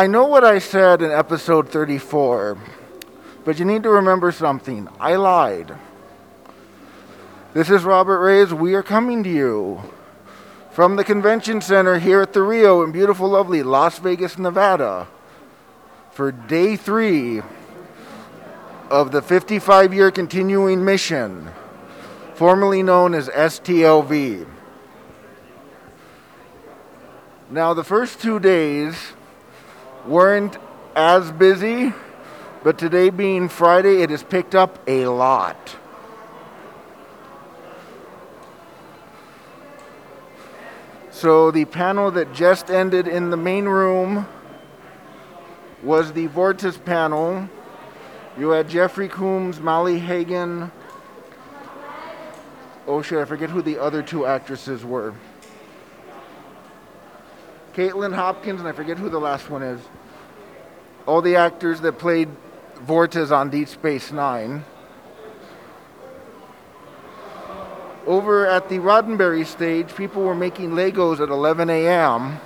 I know what I said in episode 34, but you need to remember something. I lied. This is Robert Reyes. We are coming to you from the convention center here at the Rio in beautiful, lovely Las Vegas, Nevada, for day three of the 55 year continuing mission, formerly known as STLV. Now, the first two days weren't as busy, but today being Friday, it has picked up a lot. So, the panel that just ended in the main room was the Vortis panel. You had Jeffrey Combs, Molly Hagan. Oh shit, I forget who the other two actresses were. Kaitlin Hopkins, and I forget who the last one is. All the actors that played Vortis on Deep Space Nine. Over at the Roddenberry stage, people were making Legos at 11 a.m.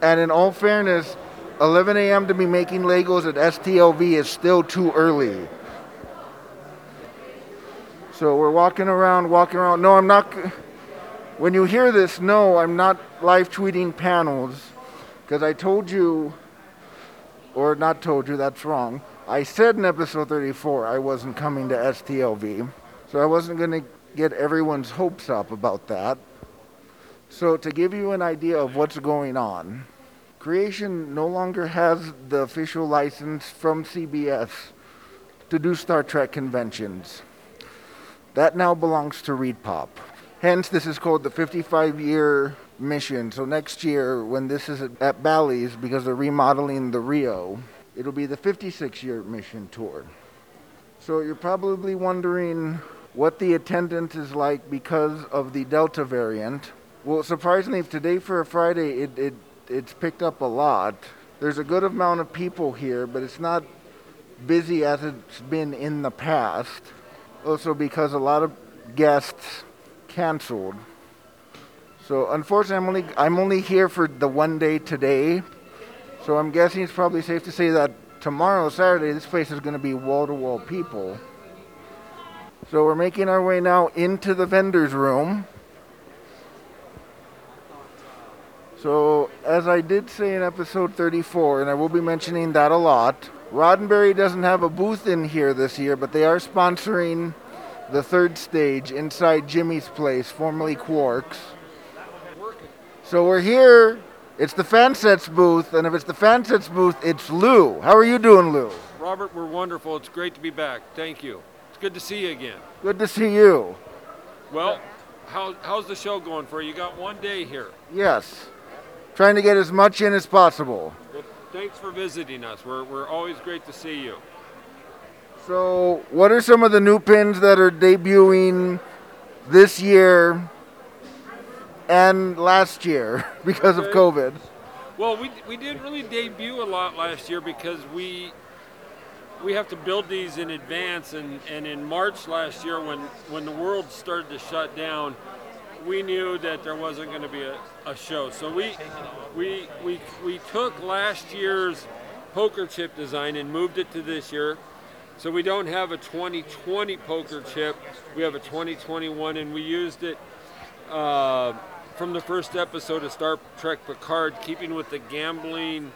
And in all fairness, 11 a.m. to be making Legos at STLV is still too early. So we're walking around, walking around. No, I'm not. When you hear this, no, I'm not live tweeting panels because I told you, or not told you, that's wrong. I said in episode 34 I wasn't coming to STLV, so I wasn't going to get everyone's hopes up about that. So, to give you an idea of what's going on, Creation no longer has the official license from CBS to do Star Trek conventions. That now belongs to ReedPop. Hence, this is called the 55 year mission. So, next year, when this is at Bally's, because they're remodeling the Rio, it'll be the 56 year mission tour. So, you're probably wondering what the attendance is like because of the Delta variant. Well, surprisingly, today for a Friday, it, it, it's picked up a lot. There's a good amount of people here, but it's not busy as it's been in the past. Also, because a lot of guests canceled. So unfortunately, I'm only I'm only here for the one day today. So I'm guessing it's probably safe to say that tomorrow, Saturday, this place is going to be wall to wall people. So we're making our way now into the vendor's room. So, as I did say in episode 34, and I will be mentioning that a lot, Roddenberry doesn't have a booth in here this year, but they are sponsoring the third stage inside Jimmy's Place, formerly Quarks. So we're here. It's the Fansets booth, and if it's the Fansets booth, it's Lou. How are you doing, Lou? Robert, we're wonderful. It's great to be back. Thank you. It's good to see you again. Good to see you. Well, how, how's the show going for you? You got one day here. Yes. Trying to get as much in as possible. Well, thanks for visiting us. We're, we're always great to see you. So, what are some of the new pins that are debuting this year and last year because of uh, COVID? Well, we, we didn't really debut a lot last year because we we have to build these in advance and, and in March last year when, when the world started to shut down, we knew that there wasn't going to be a, a show. So we, we, we, we took last year's poker chip design and moved it to this year. So we don't have a 2020 poker chip, we have a 2021 and we used it uh, from the first episode of Star Trek Picard, keeping with the gambling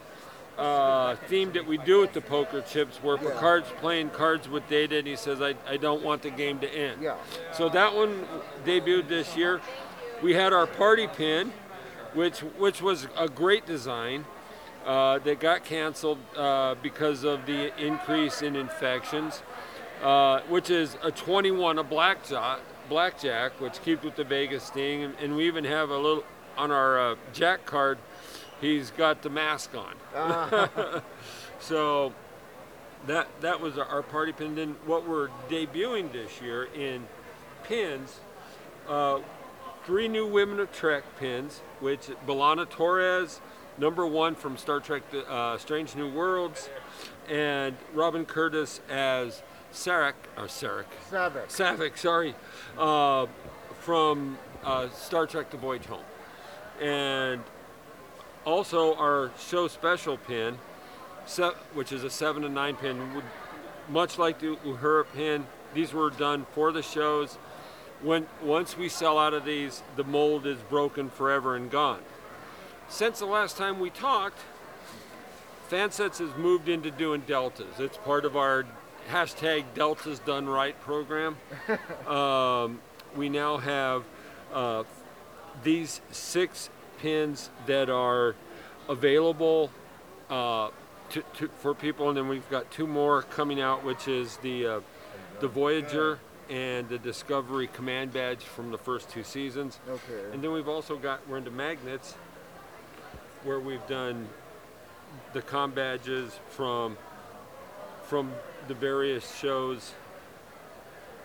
uh, theme that we do with the poker chips, where Picard's playing cards with Data and he says, I, I don't want the game to end. Yeah. So that one debuted this year. We had our party pin, which which was a great design uh, that got canceled uh, because of the increase in infections, uh, which is a 21, a blackjack, blackjack, which keeps with the Vegas thing, and, and we even have a little on our uh, jack card. He's got the mask on. so that that was our party pin. Then what we're debuting this year in pins, uh, three new Women of Trek pins, which B'Elanna Torres, number one from Star Trek: uh, Strange New Worlds, and Robin Curtis as Sarek or Sarek Saavik. Saavik, sorry, uh, from uh, Star Trek: The Voyage Home, and also our show special pin, se- which is a seven and nine pin, would, much like the Uhura pin. These were done for the shows. When once we sell out of these, the mold is broken forever and gone. Since the last time we talked, Fansets has moved into doing deltas. It's part of our hashtag Deltas Done Right program. um, we now have uh, these six pins that are available uh, to, to, for people, and then we've got two more coming out, which is the uh, the Voyager and the Discovery Command badge from the first two seasons. Okay. And then we've also got we're into magnets, where we've done the com badges from from the various shows,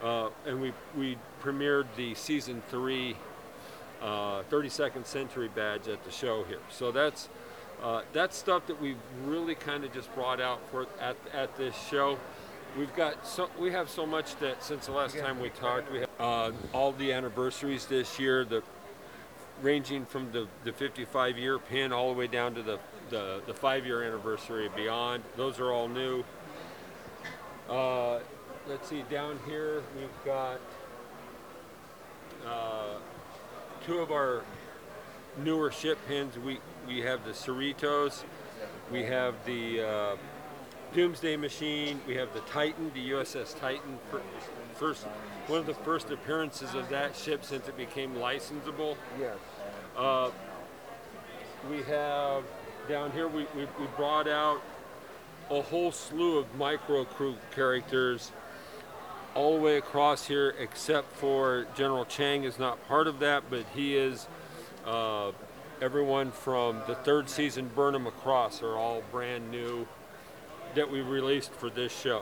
uh, and we we premiered the season three uh, 32nd century badge at the show here. So that's uh, that's stuff that we've really kind of just brought out for at at this show. We've got so we have so much that since the last time we talked, we have uh, all the anniversaries this year. The ranging from the, the 55 year pin all the way down to the, the, the five year anniversary beyond. Those are all new. Uh, let's see, down here we've got uh, two of our newer ship pins. We, we have the Cerritos, we have the uh, Doomsday Machine, we have the Titan, the USS Titan. First, one of the first appearances of that ship since it became licensable. Yes. Uh, we have down here, we, we, we brought out a whole slew of micro crew characters all the way across here, except for General Chang is not part of that, but he is. Uh, everyone from the third season Burnham across are all brand new that we released for this show.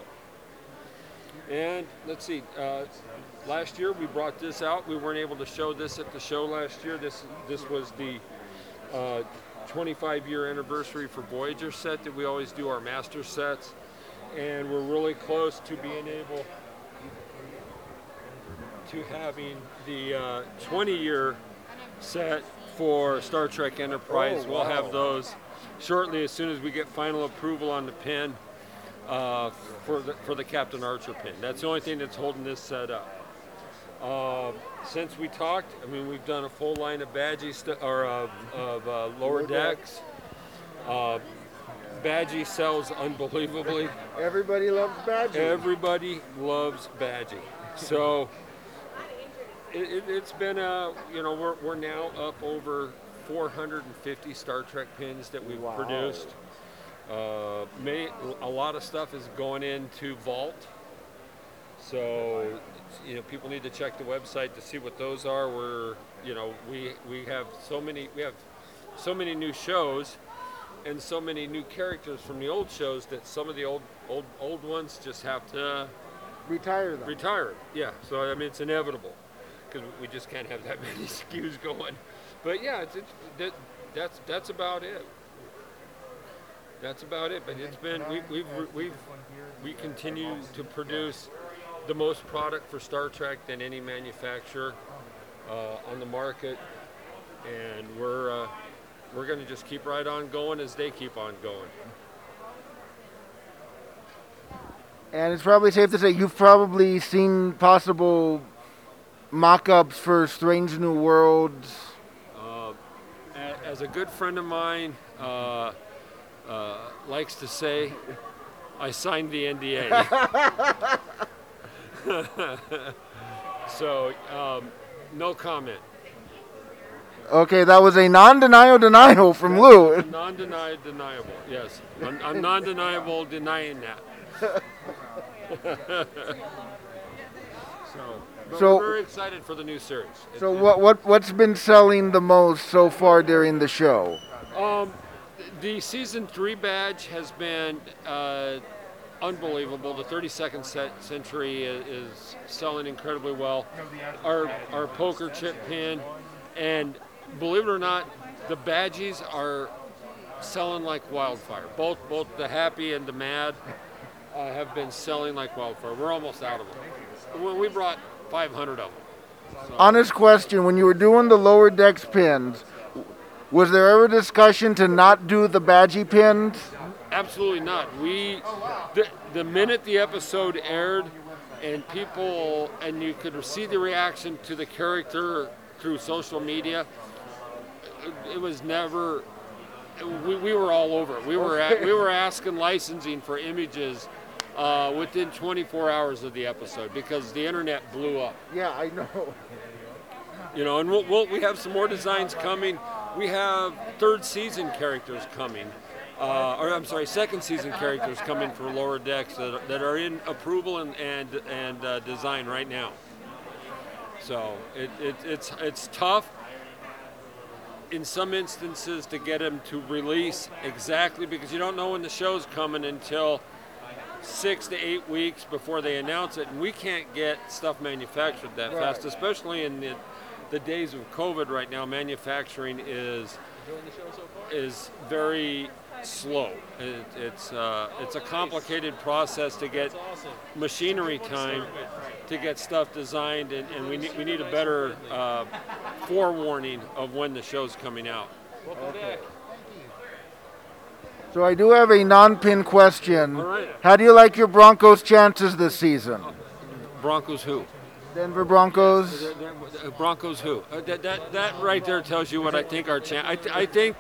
And let's see, uh, last year we brought this out. We weren't able to show this at the show last year. This this was the uh, 25 year anniversary for Voyager set that we always do our master sets, and we're really close to being able to having the uh, 20 year set for Star Trek Enterprise. Oh, We'll have those shortly as soon as we get final approval on the pin uh, for the for the Captain Archer pin. That's the only thing that's holding this set up. Uh, since we talked, I mean, we've done a full line of Badgey st- or uh, of uh, lower decks. Uh, Badgey sells unbelievably. Everybody loves badges. Everybody loves badgie. So it, it, it's been a, you know, we're, we're now up over 450 Star Trek pins that we've Wow. produced. Uh, may, a lot of stuff is going into Vault. So, you know, people need to check the website to see what those are. We're, you know, we, we have so many, we have so many new shows and so many new characters from the old shows that some of the old, old, old ones just have to Retire them. retire. Yeah, so I mean it's inevitable because we just can't have that many SKUs going. But yeah, it's, it's that, that's that's about it. That's about it. But it's been we, we've we've we continue to produce the most product for Star Trek than any manufacturer uh, on the market, and we're uh, we're going to just keep right on going as they keep on going. And it's probably safe to say you've probably seen possible mock-ups for Strange New Worlds. Uh, as a good friend of mine uh, likes to say, I signed the NDA. so, um, no comment. Okay, that was a non-denial denial from Lou. Non-denied, deniable. Yes, I'm, I'm non-deniable denying that. so, So- we're very excited for the new series. So it- what what what's been selling the most so far during the show? Um, the season three badge has been uh, unbelievable. The 32nd cent- century is, is selling incredibly well. Our our poker chip pin, and believe it or not, the badges are selling like wildfire. Both both the happy and the mad uh, have been selling like wildfire. We're almost out of them. We- We brought 500 of them. Honest question: When you were doing the lower decks pins, Was there ever discussion to not do the Badgey pins? Absolutely not. We, the, the minute the episode aired, and people, and you could see the reaction to the character through social media. It, it was never. We, we were all over. it. We were at, we were asking licensing for images uh, within 24 hours of the episode because the internet blew up. Yeah, I know. You know, and we'll, we'll, we have some more designs coming. We have third season characters coming uh, or I'm sorry, second season characters coming for Lower Decks that, that are in approval and and, and uh, design right now. So it, it, it's it's tough in some instances to get them to release exactly because you don't know when the show's coming until six to eight weeks before they announce it, and we can't get stuff manufactured that Right. fast, especially in the, the days of COVID right now. Manufacturing is is very slow. It, it's uh, it's a complicated process to get machinery time to get stuff designed, and, and we need we need a better uh, forewarning of when the show's coming out. So I do have a non-pin question. Right. How do you like your Broncos' chances this season? Broncos who? Denver Broncos. The Broncos who? Uh, that, that, that right there tells you what I think our chance. I, th- I think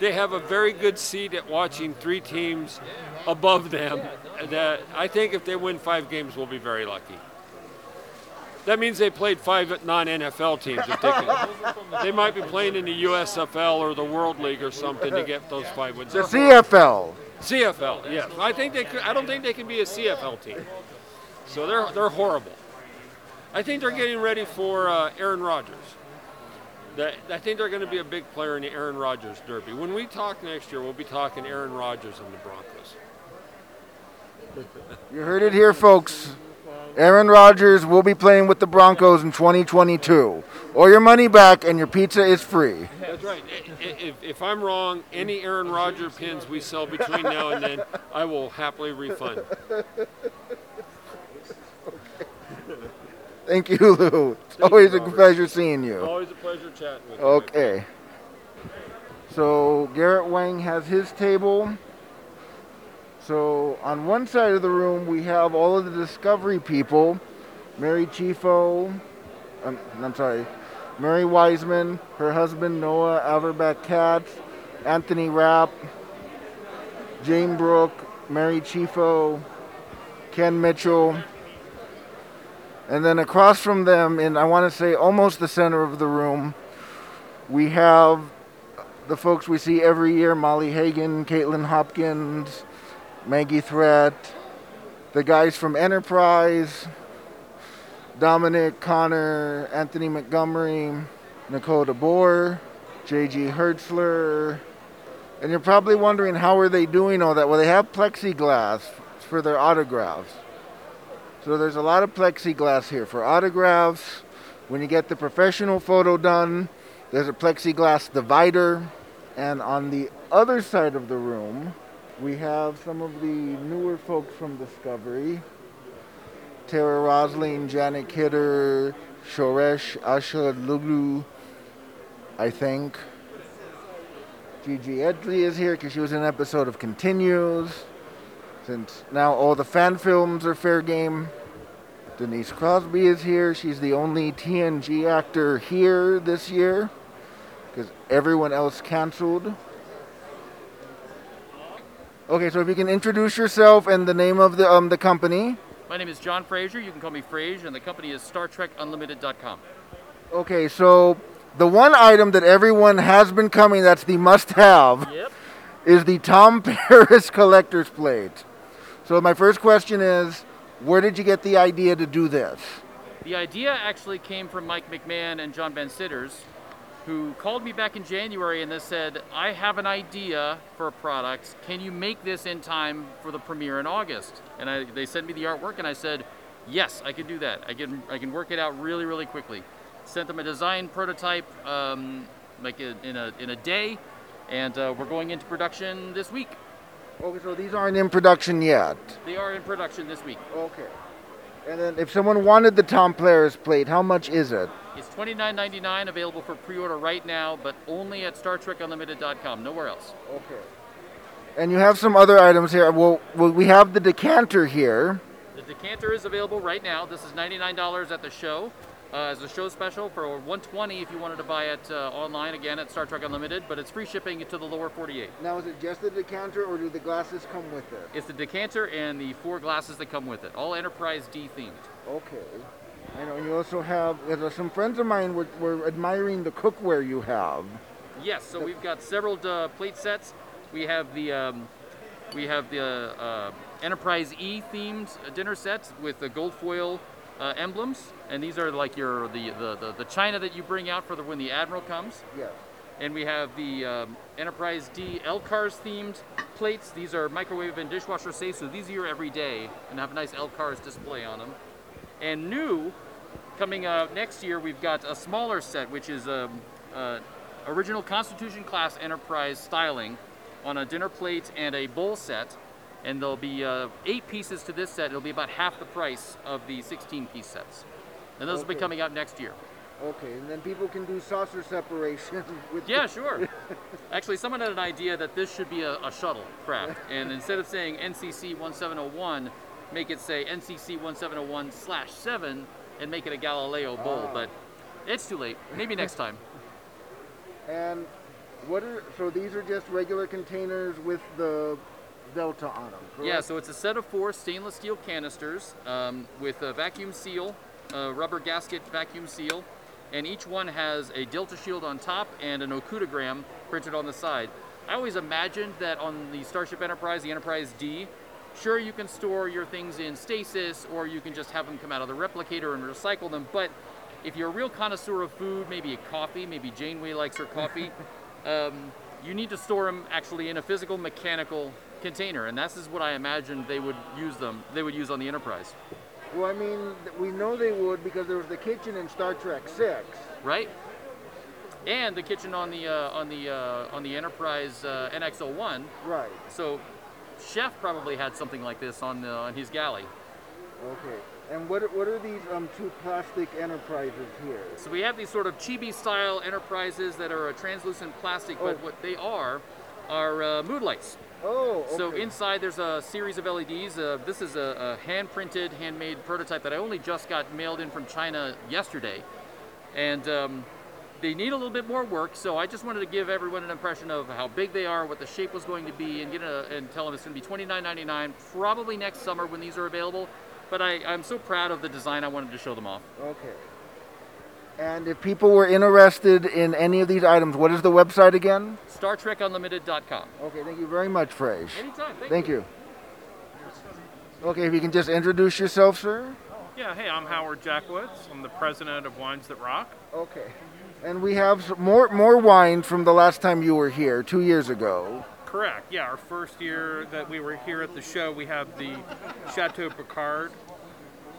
they have a very good seat at watching three teams above them. That I think if they win five games, we'll be very lucky. That means they played five non-NFL teams. They, they might be playing in the USFL or the World League or something to get those five wins. The CFL. CFL, yes. I think they could. I don't think they can be a CFL team. So they're they're horrible. I think they're getting ready for uh, Aaron Rodgers. That, I think they're going to be a big player in the Aaron Rodgers Derby. When we talk next year, we'll be talking Aaron Rodgers and the Broncos. You heard it here, folks. Aaron Rodgers will be playing with the Broncos in 2022. Or your money back and your pizza is free. That's right. If, if I'm wrong, any Aaron Rodgers pins we sell between now and then, I will happily refund. Thank you, Lou. It's Thank always you, a Robert. pleasure seeing you. Always a pleasure chatting with you. Okay. So Garrett Wang has his table. So on one side of the room we have all of the Discovery people, Mary Chieffo, um, I'm sorry, Mary Wiseman, her husband Noah Averbach Katz, Anthony Rapp, Jayne Brook, Mary Chieffo, Ken Mitchell, and then across from them, in I want to say almost the center of the room, we have the folks we see every year Molly Hagan, Kaitlin Hopkins, Maggie Threat, the guys from Enterprise, Dominic Connor, Anthony Montgomery, Nicole DeBoer, JG Hertzler. And you're probably wondering how are they doing all that? Well, they have plexiglass for their autographs. So there's a lot of plexiglass here for autographs. When you get the professional photo done, there's a plexiglass divider. And on the other side of the room, we have some of the newer folks from Discovery. Tara Rosling, Janet Kidder, Shoresh Asha Luglu, I think. Gigi Edgley is here because she was in an episode of Continues. Since now all the fan films are fair game. Denise Crosby is here. She's the only TNG actor here this year because everyone else canceled. Okay, so if you can introduce yourself and the name of the um the company. My name is John Fraser. You can call me Frage, and the company is StarTrekUnlimited.com. Okay, so the one item that everyone has been coming that's the must-have Yep. is the Tom Paris collector's plate. So my first question is, where did you get the idea to do this? The idea actually came from Mike McMahan and John Van Citters, who called me back in January and they said, I have an idea for a product. Can you make this in time for the premiere in August? And I, they sent me the artwork and I said, yes, I can do that. I can, I can work it out really, really quickly. Sent them a design prototype um, like in a, in a day, and uh, we're going into production this week. Okay, so these aren't in production yet. They are in production this week. Okay. And then if someone wanted the Tom Paris plate, how much is it? It's $29.99 available for pre-order right now, but only at StarTrekUnlimited.com. Nowhere else. Okay. And you have some other items here. Well, well we have the decanter here. The decanter is available right now. This is $99 at the show. Uh, as a show special for 120 if you wanted to buy it uh, online again at Star Trek Unlimited, but it's free shipping to the lower 48. Now, is it just the decanter, or do the glasses come with it? It's the decanter and the four glasses that come with it, all Enterprise D themed. Okay. I know. You also have uh, some friends of mine were, were admiring the cookware you have. Yes, so we've got several uh, plate sets. We have the um, we have the uh, Enterprise E themed dinner sets with the gold foil uh, emblems, and these are like your the, the, the, the, china that you bring out for the when the admiral comes. Yes. And we have the um, Enterprise D LCARS themed plates. These are microwave and dishwasher safe, so these are your everyday and have a nice LCARS display on them. And new, coming up next year, we've got a smaller set, which is a, um, uh, original Constitution class Enterprise styling on a dinner plate and a bowl set and there'll be uh, eight pieces to this set. It'll be about half the price of the 16 piece sets. And those okay. will be coming out next year. Okay, and then people can do saucer separation with Yeah, sure. Actually, someone had an idea that this should be a, a shuttle craft. and instead of saying NCC 1701, make it say NCC 1701 slash 7 and make it a Galileo bowl. Ah. But it's too late. Maybe next time. And what are, so these are just regular containers with the Delta on them. Correct? Yeah, so it's a set of four stainless steel canisters um, with a vacuum seal, a rubber gasket vacuum seal, and each one has a Delta shield on top and an Okudagram printed on the side. I always imagined that on the Starship Enterprise, the Enterprise D, sure you can store your things in stasis or you can just have them come out of the replicator and recycle them, but if you're a real connoisseur of food, maybe a coffee, maybe Janeway likes her coffee, um, you need to store them actually in a physical mechanical container, and this is what I imagined they would use them. They would use on the Enterprise. Well, I mean, we know they would because there was the kitchen in Star Trek Six. Right. And the kitchen on the uh, on the uh, on the Enterprise uh, NX-01. Right. So, Chef probably had something like this on the, on his galley. Okay. And what, what are these um, two plastic enterprises here? So we have these sort of chibi style enterprises that are a translucent plastic, oh. but what they are are uh, mood lights. Oh, okay. So inside there's a series of LEDs. Uh, this is a, a hand-printed, handmade prototype that I only just got mailed in from China yesterday. And um, they need a little bit more work, so I just wanted to give everyone an impression of how big they are, what the shape was going to be, and get a, and tell them it's going to be $29.99, probably next summer when these are available. But I, I'm so proud of the design, I wanted to show them off. Okay. And if people were interested in any of these items, what is the website again? StarTrekUnlimited.com. Okay, thank you very much, Frage. Anytime. Thank, thank you. you. Okay, if you can just introduce yourself, sir. Yeah, hey, I'm Howard Jacobs. I'm the president of Wines That Rock. Okay. And we have more more wine from the last time you were here, two years ago. Correct. Yeah, our first year that we were here at the show, we have the Chateau Picard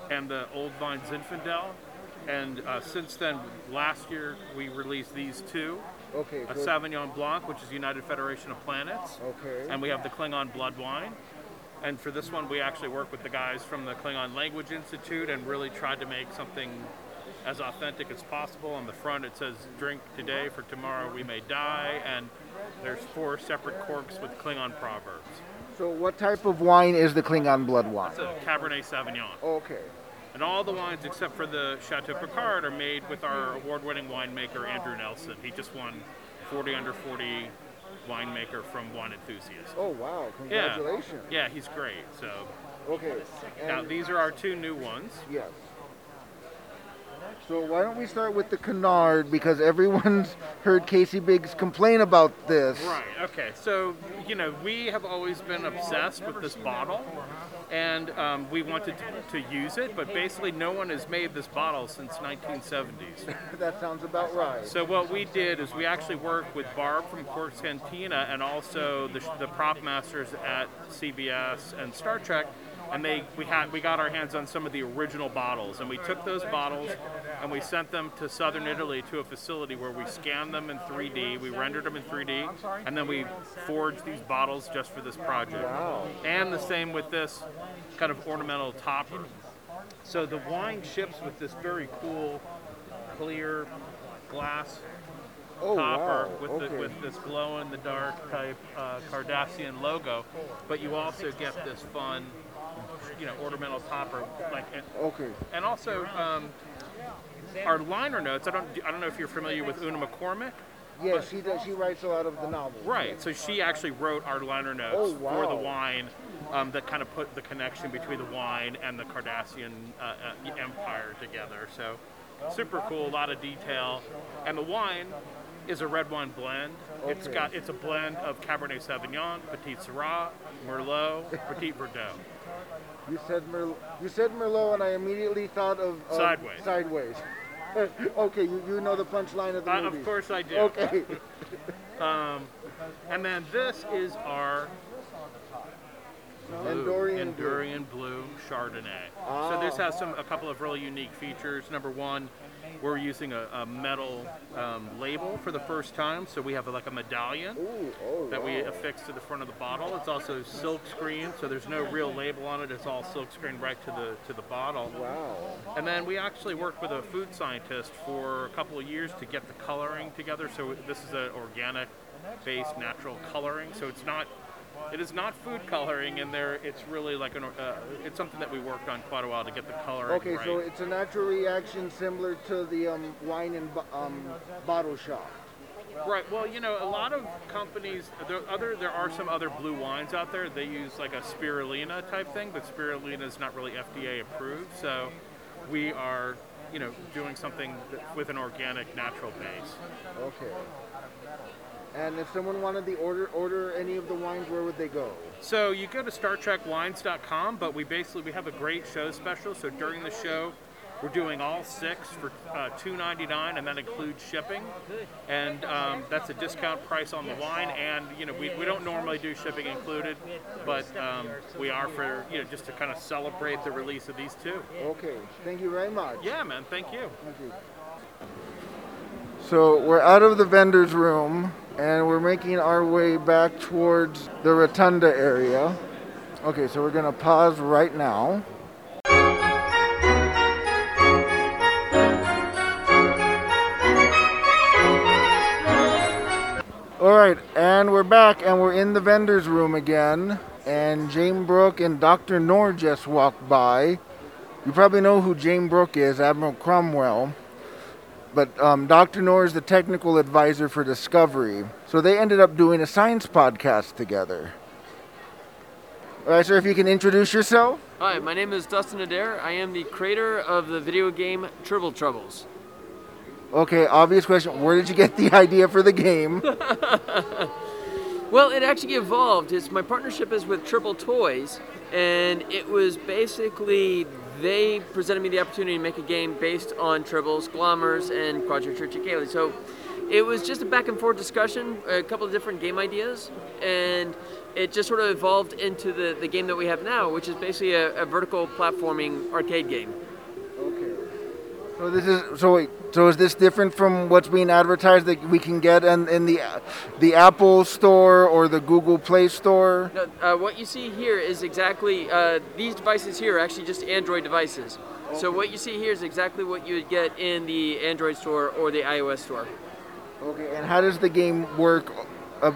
and the Old Vine Zinfandel. And uh, since then, last year we released these two. Okay. A Sauvignon Blanc, which is United Federation of Planets. Okay. And we have the Klingon Blood Wine. And for this one, we actually worked with the guys from the Klingon Language Institute and really tried to make something as authentic as possible. On the front, it says "Drink today, for tomorrow we may die," and there's four separate corks with Klingon proverbs. So, what type of wine is the Klingon blood wine? It's a Cabernet Sauvignon. Okay. And all the wines except for the Chateau Picard are made with our award-winning winemaker Andrew Nelson. He just won 40 under 40 winemaker from Wine Enthusiast. Oh wow! Congratulations. Yeah, yeah he's great. So. Okay. now these are our two new ones. Yes. So why don't we start with the kanar because everyone's heard Casey Biggs complain about this. Right. Okay. So you know we have always been obsessed with this bottle, and um, we wanted to, to, use it, but basically no one has made this bottle since 1970s. that sounds about right. So what we did is we actually worked with Barb from Cork's Cantina and also the, the prop masters at CBS and Star Trek and they we had we got our hands on some of the original bottles and we took those bottles and we sent them to southern Italy to a facility where we scanned them in 3D, we rendered them in 3D, and then we forged these bottles just for this project. Wow. And the same with this kind of ornamental topper. So the wine ships with this very cool, clear glass Oh copper wow. with okay. the, with this glow in the dark type uh, Cardassian logo, but you also get this fun, you know, ornamental topper like and, okay. and also um, our liner notes. I don't I don't know if you're familiar with Una McCormick. Yeah, she does. She writes a lot of the novels. Right. So she actually wrote our liner notes Oh, for the wow. wine um, that kind of put the connection between the wine and the Cardassian uh, uh, empire together. So super cool, a lot of detail. And the wine is a red wine blend. It's got it's a blend of Cabernet Sauvignon, Petit Syrah, Merlot, Petit Verdot. You said Merlot. You said Merlot, and I immediately thought of uh, Sideways. Sideways. okay, you, you know the punchline of the Uh, movie. of course I do. Okay. And then this is our. Blue. Andorian Blue Chardonnay. So this Ah. has some a couple of really unique features. Number one, we're using a, a metal um, label for the first time. So we have like a medallion Ooh, oh, that we wow. affix to the front of the bottle. It's also silk screen, so there's no real label on it. It's all silk screen right to the to the bottle. Wow. And then we actually worked with a food scientist for a couple of years to get the coloring together. So this is an organic based natural coloring. So it's not it is not food coloring and there it's really like an uh, it's something that we worked on quite a while to get the color. Okay, right. so it's a natural reaction similar to the um, wine and um, bottle shop. Right. Well, you know, a lot of companies, there other there are some other blue wines out there. They use like a spirulina type thing, but spirulina is not really FDA approved. So we are, you know, doing something with an organic, natural base. Okay. And if someone wanted to order order any of the wines, where would they go? So you go to StarTrekWines.com, but we basically we have a great show special. So during the show, we're doing all six for uh, $2.99, and that includes shipping. And um, that's a discount price on the wine. And you know we, we don't normally do shipping included, but um, we are for you know just to kind of celebrate the release of these two. Okay. Thank you very much. Yeah, man. Thank you. Thank you. So we're out of the vendor's room and we're making our way back towards the rotunda area. Okay, so we're gonna pause right now. All right, and we're back and we're in the vendor's room again. And Jayne Brook and Dr. Noor just walked by. You probably know who Jayne Brook is, Admiral Cornwell. But um, Dr. Noor is the technical advisor for Discovery. So they ended up doing a science podcast together. All right, sir, if you can introduce yourself. Hi, my name is Dustin Adair. I am the creator of the video game Tribble Troubles. Okay, obvious question. Where did you get the idea for the game? Well, it actually evolved. It's my partnership is with Triple Toys, and it was basically they presented me the opportunity to make a game based on tribbles, glommers, and quadrotriticale. So it was just a back and forth discussion, a couple of different game ideas, and it just sort of evolved into the, the game that we have now, which is basically a, a vertical platforming arcade game. Okay. So this is so wait. So is this different from what's being advertised that we can get in, in the the Apple Store or the Google Play Store? No, uh, what you see here is exactly uh, these devices here are actually just Android devices. So what you see here is exactly what you would get in the Android store or the iOS store. Okay. And how does the game work? Uh,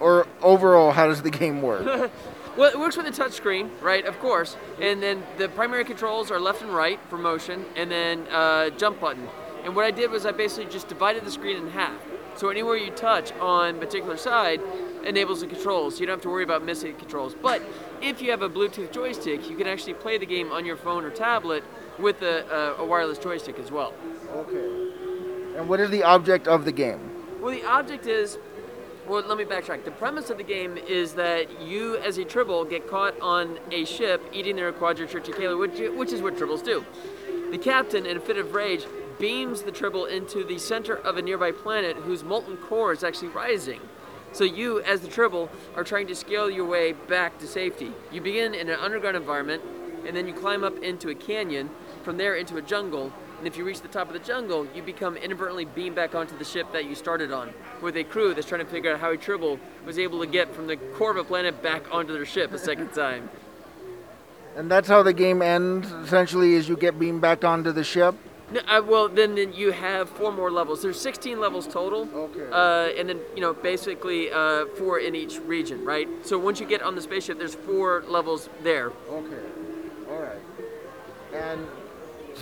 or overall, how does the game work? Well, it works with a touch screen, right? Of course. And then the primary controls are left and right for motion, and then uh, jump button. And what I did was I basically just divided the screen in half. So anywhere you touch on a particular side enables the controls. So you don't have to worry about missing controls. But if you have a Bluetooth joystick, you can actually play the game on your phone or tablet with a, a, a wireless joystick as well. okay. And what is the object of the game? Well, the object is. Well, let me backtrack. The premise of the game is that you, as a tribble, get caught on a ship eating their quadrotriticale which, which is what tribbles do. The captain, in a fit of rage, beams the tribble into the center of a nearby planet whose molten core is actually rising. So you, as the tribble, are trying to scale your way back to safety. You begin in an underground environment, and then you climb up into a canyon, from there into a jungle, and if you reach the top of the jungle, you become inadvertently beamed back onto the ship that you started on, with a crew that's trying to figure out how a tribble was able to get from the core of a planet back onto their ship a second time. And that's how the game ends. Essentially, is you get beamed back onto the ship. No, uh, well, then, then you have four more levels. There's 16 levels total. Okay. Uh, and then, you know, basically uh, four in each region, right? So once you get on the spaceship, there's four levels there. Okay. All right. And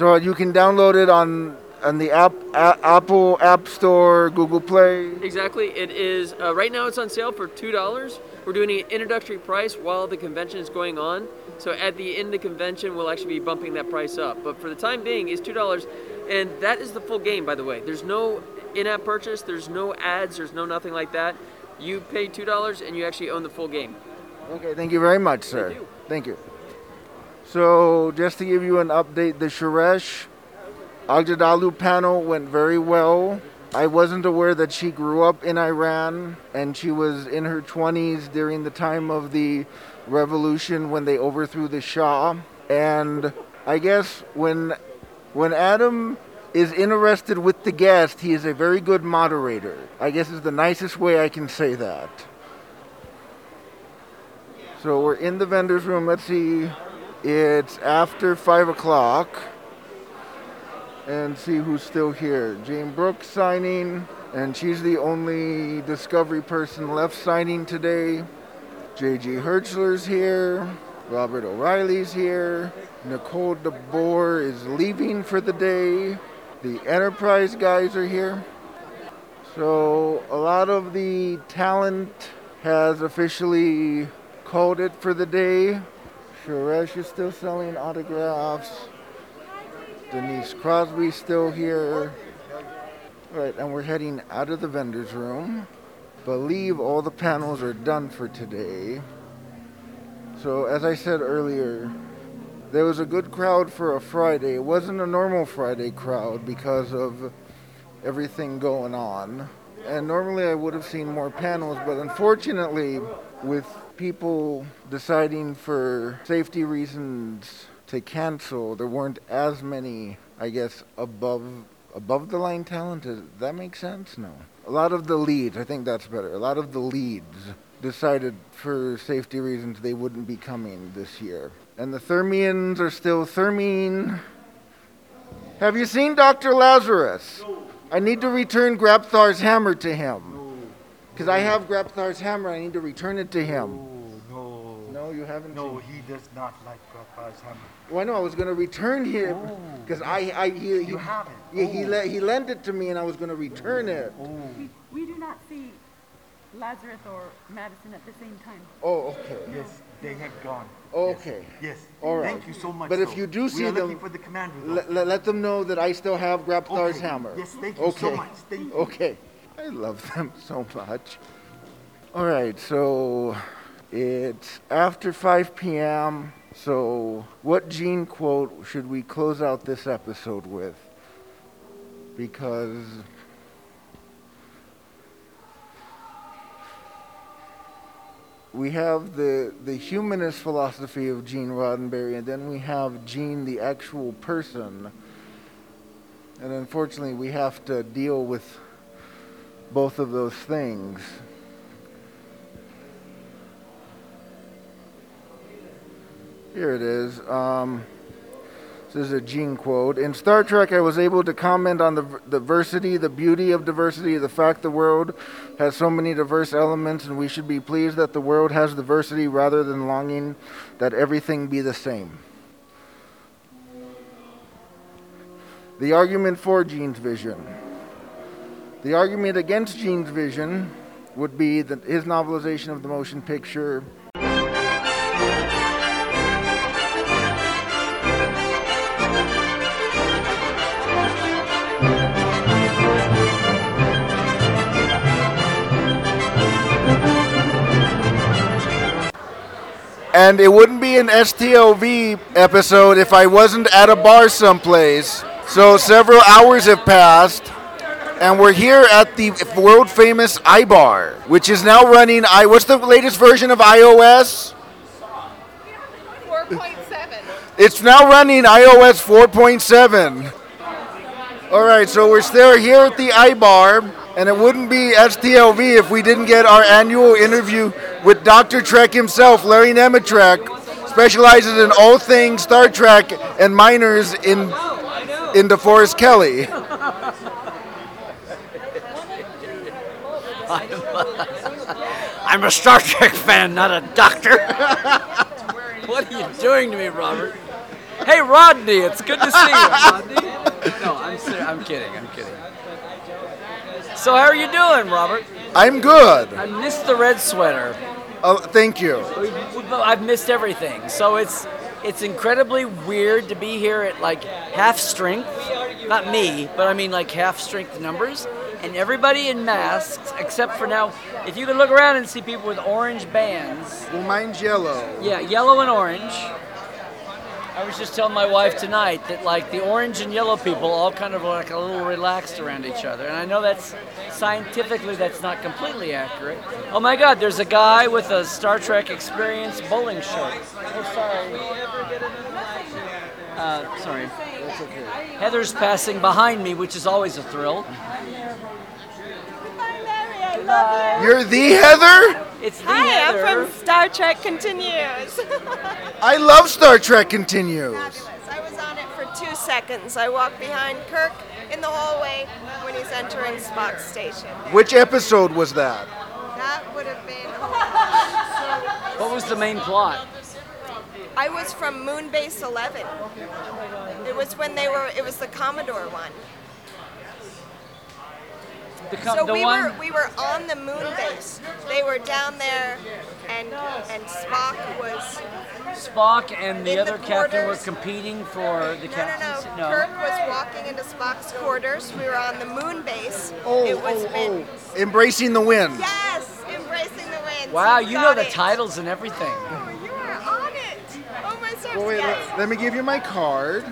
so you can download it on on the app, a- Apple App Store, Google Play. Exactly. It is, uh, right now it's on sale for $2. We're doing an introductory price while the convention is going on. So at the end of the convention, we'll actually be bumping that price up. But for the time being, it's $2. And that is the full game, by the way. There's no in app purchase, there's no ads, there's no nothing like that. You pay $2 and you actually own the full game. Okay, thank you very much, sir. you. Thank you. So, just to give you an update, the Shohreh Aghdashloo panel went very well. I wasn't aware that she grew up in Iran and she was in her 20s during the time of the revolution when they overthrew the Shah. And I guess when when Adam is interested with the guest, he is a very good moderator. I guess is the nicest way I can say that. So we're in the vendor's room. Let's see. It's after five o'clock. And see who's still here. Jayne Brook's signing, and she's the only Discovery person left signing today. JG Hertzler's here. Robert O'Reilly's here. Nicole DeBoer is leaving for the day. The Enterprise guys are here. So a lot of the talent has officially called it for the day. Shohreh is still selling autographs. Denise Crosby's still here. All right, and we're heading out of the vendor's room. Believe all the panels are done for today. So as I said earlier, there was a good crowd for a Friday. It wasn't a normal Friday crowd because of everything going on. And normally I would have seen more panels, but unfortunately, with people deciding for safety reasons to cancel, there weren't as many, I guess, above above the line talent. Does that make sense? No. A lot of the leads, I think that's better. A lot of the leads decided for safety reasons they wouldn't be coming this year. And the Thermians are still Thermine. Have you seen Dr. Lazarus? I need to return Grabthar's hammer to him. Because I have Grabthar's hammer, I need to return it to him. Oh, no, No, you haven't no, seen he does not like Grandpa's hammer. Well, I know I was going to return him because I, I, he, he, You haven't? yeah, he, Oh. le- he lent it to me and I was going to return oh. it. Oh. We, we do not see Lazarus or Madison at the same time. Oh, okay. Yes, they had gone. Okay. Yes. All right. Thank you so much. But if you do see we are them, looking for the commander. though. Let, let, let them know that I still have Grabthar's Okay. hammer. Yes, thank you okay. so much. Thank you. Okay. I love them so much. All right, so it's after 5 p.m. So, what gene quote should we close out this episode with? Because we have the the humanist philosophy of Gene Roddenberry, and then we have Gene, the actual person. And unfortunately, we have to deal with both of those things. Here it is. Um, this is a Gene quote. In Star Trek, I was able to comment on the diversity, the beauty of diversity, the fact the world has so many diverse elements, and we should be pleased that the world has diversity rather than longing that everything be the same. The argument for Gene's vision. The argument against Gene's vision would be that his novelization of the motion picture And it wouldn't be an STLV episode if I wasn't at a bar someplace. So several hours have passed, and we're here at the world famous iBar, which is now running. I what's the latest version of iOS? 4.7. It's now running iOS 4.7. All right, so we're still here at the iBar, and it wouldn't be STLV if we didn't get our annual interview with Dr. Trek himself, Larry Nemecek. specializes in all things Star Trek and minors in in DeForest Kelley. I'm a Star Trek fan, not a doctor. what are you doing to me, Robert? Hey, Rodney, it's good to see you, Rodney. No, I'm ser- I'm kidding. I'm kidding. So how are you doing, Robert? I'm good. I missed the red sweater. Oh, thank you. I've missed everything. So it's it's incredibly weird to be here at like half strength. Not me, but I mean like half strength numbers. And everybody in masks, except for now, if you can look around and see people with orange bands. Well, mine's yellow. Yeah, yellow and orange. I was just telling my wife tonight that like the orange and yellow people all kind of like a little relaxed around each other. And I know that's scientifically that's not completely accurate. Oh my god, there's a guy with a Star Trek experience bowling shirt. Oh sorry. Uh, sorry. Heather's passing behind me, which is always a thrill. Hi, Larry. I love you. You're the Heather? It's the Hi, Heather. I'm from Star Trek Continues. I love Star Trek Continues. Fabulous. I was on it for two seconds. I walked behind Kirk in the hallway when he's entering Spock's station. Which episode was that? That would have been. What was the main plot? I was from Moonbase 11. It was when they were. It was the Commodore one. The, co- So the we one were we were on the moon base. They were down there, and and Spock was. Spock and the in the other captain were quarters. competing for the captain. No, no, captaincy. no. Kirk was walking into Spock's quarters. We were on the moon base. Oh, it oh, was oh, been. oh. Embracing the wind. Yes, embracing the wind. Wow, you know got the it. titles and everything. Oh, you are on it. Oh my stars. Well, wait, let, let me give you my card.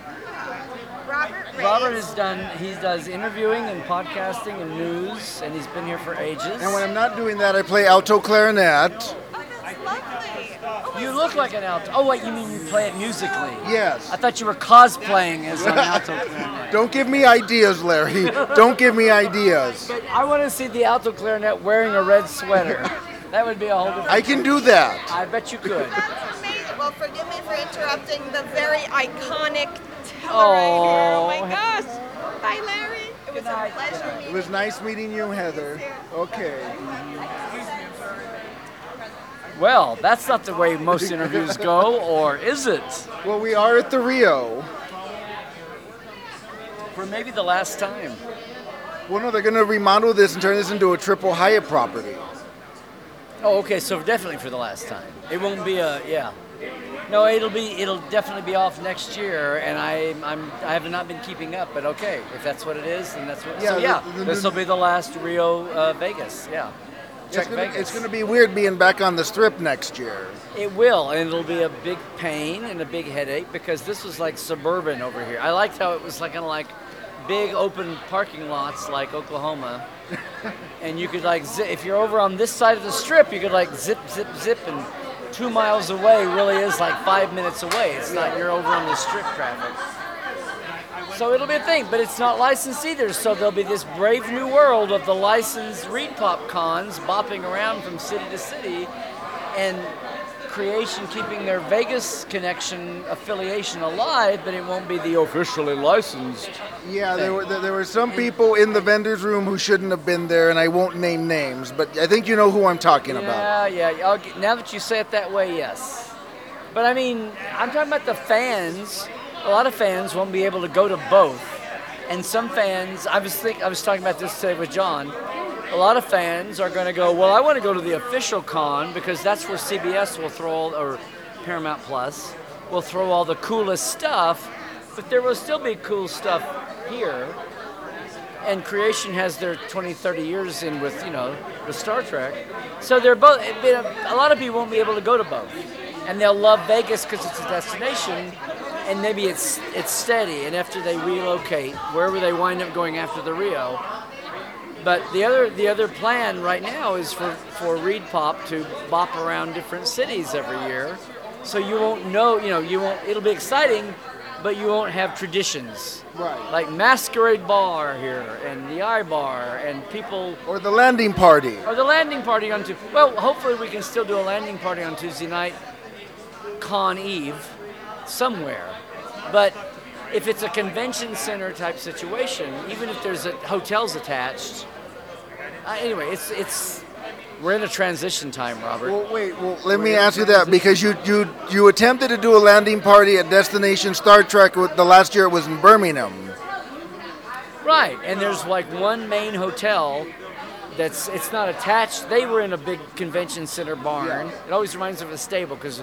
Robert Reyes. Robert has done. He does interviewing and podcasting and news, and he's been here for ages. And when I'm not doing that, I play alto clarinet. Oh, that's lovely. Oh, you look like an alto. Oh wait, you mean you play it musically? Yes. I thought you were cosplaying as an alto clarinet. Don't give me ideas, Larry. Don't give me ideas. I want to see the alto clarinet wearing a red sweater. That would be a whole different. I can do that. I bet you could. That's forgive me for interrupting the very iconic Telluride Oh. here. Oh my gosh. Bye, Larry. It was a pleasure meeting It was nice meeting you, Heather. Okay. Well, that's not the way most interviews go, or is it? Well, we are at the Rio. For maybe the last time. Well, no, they're going to remodel this and turn this into a triple Hyatt property. Oh, okay. So definitely for the last time. It won't be a yeah. No, it'll be it'll definitely be off next year, and I I'm I have not been keeping up, but okay, if that's what it is, then that's what. Yeah, so yeah, this will be the last Rio uh, Vegas. Yeah, It's check gonna, Vegas. it's going to be weird being back on the strip next year. It will, and it'll be a big pain and a big headache because this was like suburban over here. I liked how it was like kind of like big open parking lots like Oklahoma, and you could like zi- if you're over on this side of the strip, you could like zip, zip, zip, and two miles away really is like five minutes away. It's not you're over on the strip traffic. So it'll be a thing, but it's not licensed either. So there'll be this brave new world of the licensed ReedPop cons bopping around from city to city, and creation keeping their Vegas connection affiliation alive, but it won't be the officially licensed. Yeah, there were there were some people in the vendors room who shouldn't have been there, and I won't name names, but I think you know who I'm talking about. Yeah, yeah. Now that you say it that way, yes. But I mean, I'm talking about the fans. A lot of fans won't be able to go to both, and some fans. I was think I was talking about this today with John. A lot of fans are going to go. Well, I want to go to the official con because that's where CBS will throw all, or Paramount Plus will throw all the coolest stuff. But there will still be cool stuff here and creation has their 20 30 years in with you know with star trek so they're both a lot of people won't be able to go to both and they'll love vegas because it's a destination and maybe it's it's steady and after they relocate wherever they wind up going after the rio but the other the other plan right now is for for ReedPop to bop around different cities every year so you won't know you know you won't it'll be exciting but you won't have traditions Right. like Masquerade Bar here and the iBar and people Or the landing party. or the landing party on Tuesday. Well, hopefully we can still do a landing party on Tuesday night. Con Eve somewhere. But if it's a convention center type situation, even if there's a, hotels attached, uh, anyway, it's it's we're in a transition time, Robert. Well, wait. Well, let me ask you that because you you you attempted to do a landing party at Destination Star Trek. With the last year it was in Birmingham. Right, and there's like one main hotel that's it's not attached. They were in a big convention center barn. It always reminds me of a stable because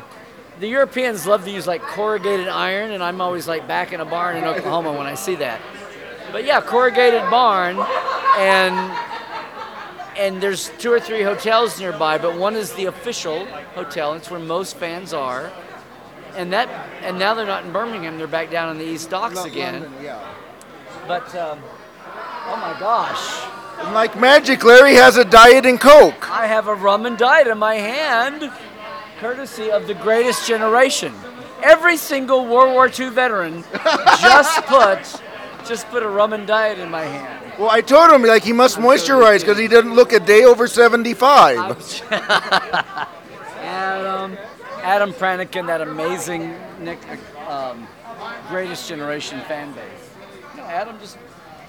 the Europeans love to use like corrugated iron, and I'm always like back in a barn in Oklahoma when I see that. But yeah, corrugated barn, and and there's two or three hotels nearby, but one is the official hotel. It's where most fans are, and that and now they're not in Birmingham. They're back down in the East Docks again. Yeah. But um, oh my gosh. And like magic, Larry has a diet and Coke. I have a rum and diet in my hand, courtesy of the greatest generation. Every single World War II veteran just put just put a rum and diet in my hand. Well, I told him like he must moisturize because he doesn't look a day over 75. Adam, Adam Pranikin, that amazing Nick, um, greatest generation fan base. No, Adam just,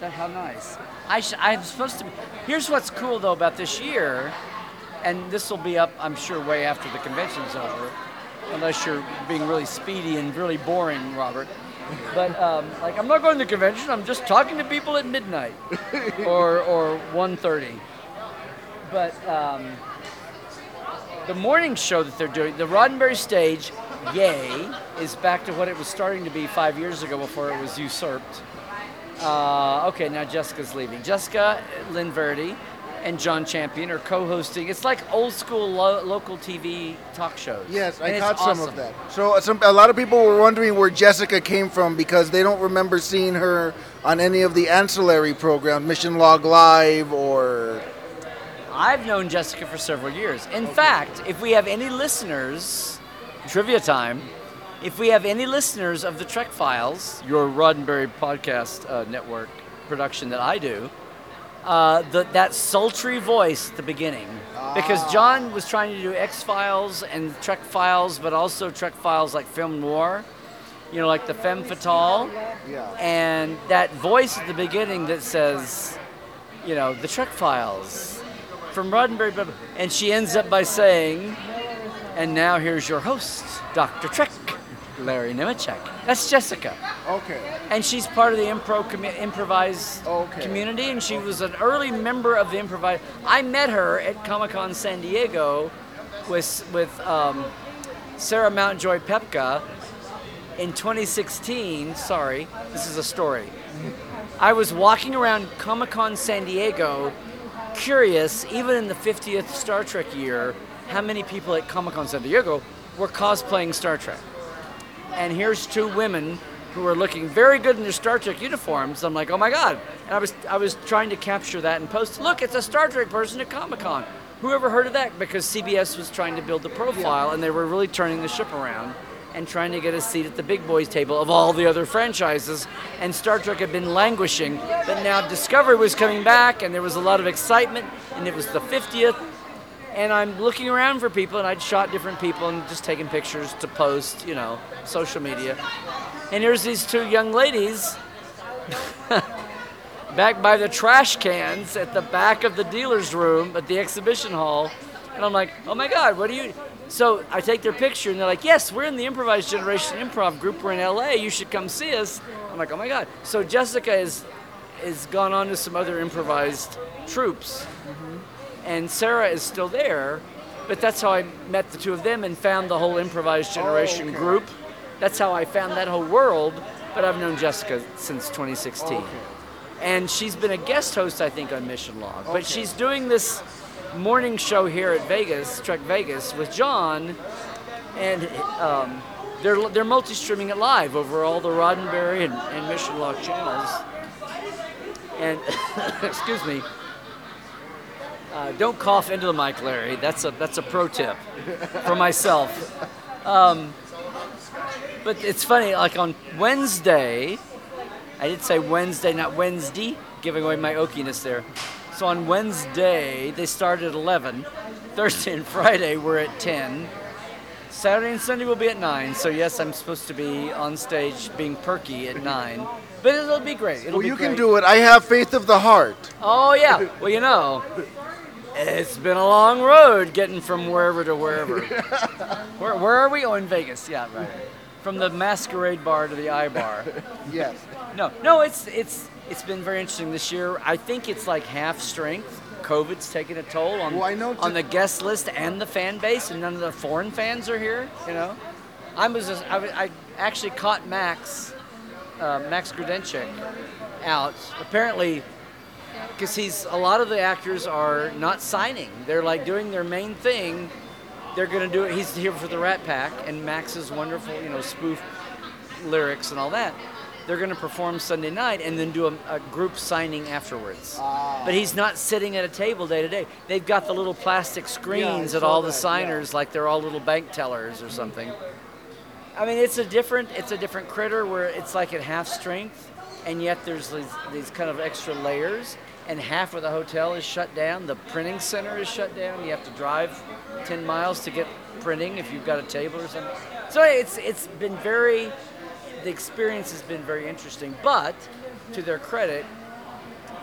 that- how nice. I sh- I'm supposed to. Be, here's what's cool though about this year, and this will be up, I'm sure, way after the convention's over, unless you're being really speedy and really boring, Robert. But um, like, I'm not going to the convention. I'm just talking to people at midnight or or 1:30. But um, the morning show that they're doing, the Roddenberry stage, yay, is back to what it was starting to be five years ago before it was usurped. Uh, okay, now Jessica's leaving. Jessica Lynn Verdi and John Champion are co-hosting. It's like old school lo- local TV talk shows. Yes, I And caught some awesome. of that. So uh, some, a lot of people were wondering where Jessica came from because they don't remember seeing her on any of the ancillary programs, Mission Log Live or. I've known Jessica for several years. In fact, if we have any listeners, trivia time, if we have any listeners of the Trek Files, your Roddenberry podcast uh, network production that I do, uh, the, that sultry voice at the beginning, because John was trying to do X Files and Trek Files, but also Trek Files like film noir, you know, like the Femme Fatale, Yeah. and that voice at the beginning that says, you know, the Trek Files from Roddenberry, and she ends up by saying, and now here's your host, Dr. Trek, Larry Nemecek. That's Jessica. Okay. And she's part of the impro improvised Okay. community, and she was an early member of the improvised. I met her at Comic Con San Diego with with um, Sarah Mountjoy Pepka in 2016. Sorry, this is a story. I was walking around Comic Con San Diego, curious, even in the 50th Star Trek year, how many people at Comic Con San Diego were cosplaying Star Trek and here's two women who are looking very good in their Star Trek uniforms. I'm like, oh my god! And I was I was trying to capture that and post. Look, it's a Star Trek person at Comic Con. Who ever heard of that? Because CBS was trying to build the profile, and they were really turning the ship around and trying to get a seat at the big boys table of all the other franchises. And Star Trek had been languishing, but now Discovery was coming back, and there was a lot of excitement, and it was the 50th and I'm looking around for people, and I'd shot different people and just taking pictures to post, you know, social media. And here's these two young ladies back by the trash cans at the back of the dealer's room at the exhibition hall. And I'm like, oh my God, what are you? So I take their picture, and they're like, yes, we're in the Improvised Generation Improv group. We're in LA. You should come see us. I'm like, oh my God. So Jessica is, is gone on to some other improvised troops and Sarah is still there. But that's how I met the two of them and found the whole improvised generation okay. group. That's how I found that whole world. But I've known Jessica since 2016, and she's been a guest host, I think, on Mission Log. But she's doing this morning show here at Vegas, Trek Vegas, with John, and um, they're they're multi-streaming it live over all the Roddenberry and, and Mission Log channels. And excuse me. Uh, don't cough into the mic, Larry. That's a that's a pro tip for myself. Um, but it's funny. Like on Wednesday, I did say Wednesday, not Wednesday, giving away my oakiness there. So on Wednesday they started at 11. Thursday and Friday we're at 10, Saturday and Sunday will be at nine. So yes, I'm supposed to be on stage being perky at nine. But it'll be great. It'll Well, be you can do it. I have faith of the heart. Oh yeah. Well, you know, it's been a long road getting from wherever to wherever. where, where are we? Oh, in Vegas. Yeah, right. From the Masquerade Bar to the iBar. Yes. No, no, it's it's it's been very interesting this year. I think it's like half strength. COVID's taken a toll on Well, know on the guest list and the fan base, and none of the foreign fans are here. You know, I was just, I, I actually caught Max uh, Max Grodenchik out apparently because he's a lot of the actors are not signing. They're like doing their main thing. They're gonna do it. He's here for the Rat Pack and Max's wonderful, you know, spoof lyrics and all that. They're gonna perform Sunday night and then do a, a group signing afterwards. Ah. But he's not sitting at a table day to day. They've got the little plastic screens at saw all the that, yeah. signers, like they're all little bank tellers or something. I mean, it's a different it's a different critter where it's like at half strength, and yet there's these, these kind of extra layers. And half of the hotel is shut down. The printing center is shut down. You have to drive 10 miles to get printing if you've got a table or something. So it's it's been very the experience has been very interesting. But to their credit,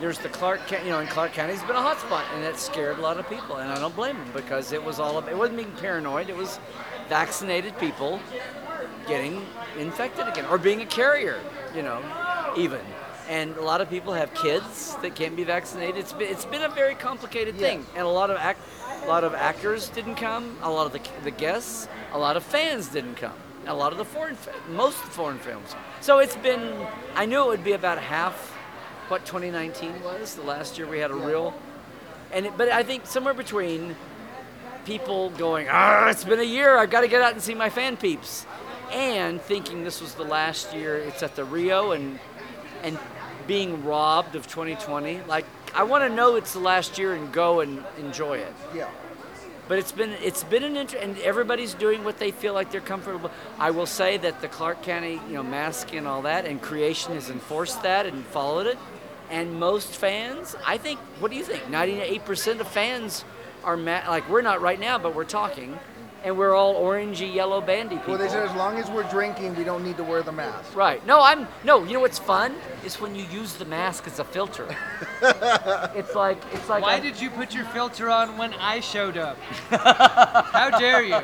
there's the Clark, County, you know, and Clark County's been a hot spot, and that scared a lot of people, and I don't blame them because it was all of, it wasn't being paranoid. It was vaccinated people getting infected again or being a carrier, you know, even. And a lot of people have kids that can't be vaccinated. It's been, it's been a very complicated thing, and a lot of act, a lot of actors didn't come. A lot of the, the guests, a lot of fans didn't come. A lot of the foreign, most foreign films. So it's been. I knew it would be about half what 2019 was. The last year we had a real, and it, but I think somewhere between people going, ah, it's been a year, I've got to get out and see my fan peeps, and thinking this was the last year it's at the Rio and and being robbed of 2020. Like I want to know it's the last year and go and enjoy it. Yeah. But it's been it's been an inter- and everybody's doing what they feel like they're comfortable. I will say that the Clark County, you know, mask and all that, and creation has enforced that and followed it. And most fans, I think, what do you think? 98% of fans are ma- like we're not right now, but we're talking, and we're all orangey yellow bandy people. Well, they said as long as we're drinking, we don't need to wear the mask. Right. No, I'm no. You know what's fun is when you use the mask as a filter. it's like it's like Why I- did you put your filter on when I showed up? How dare you?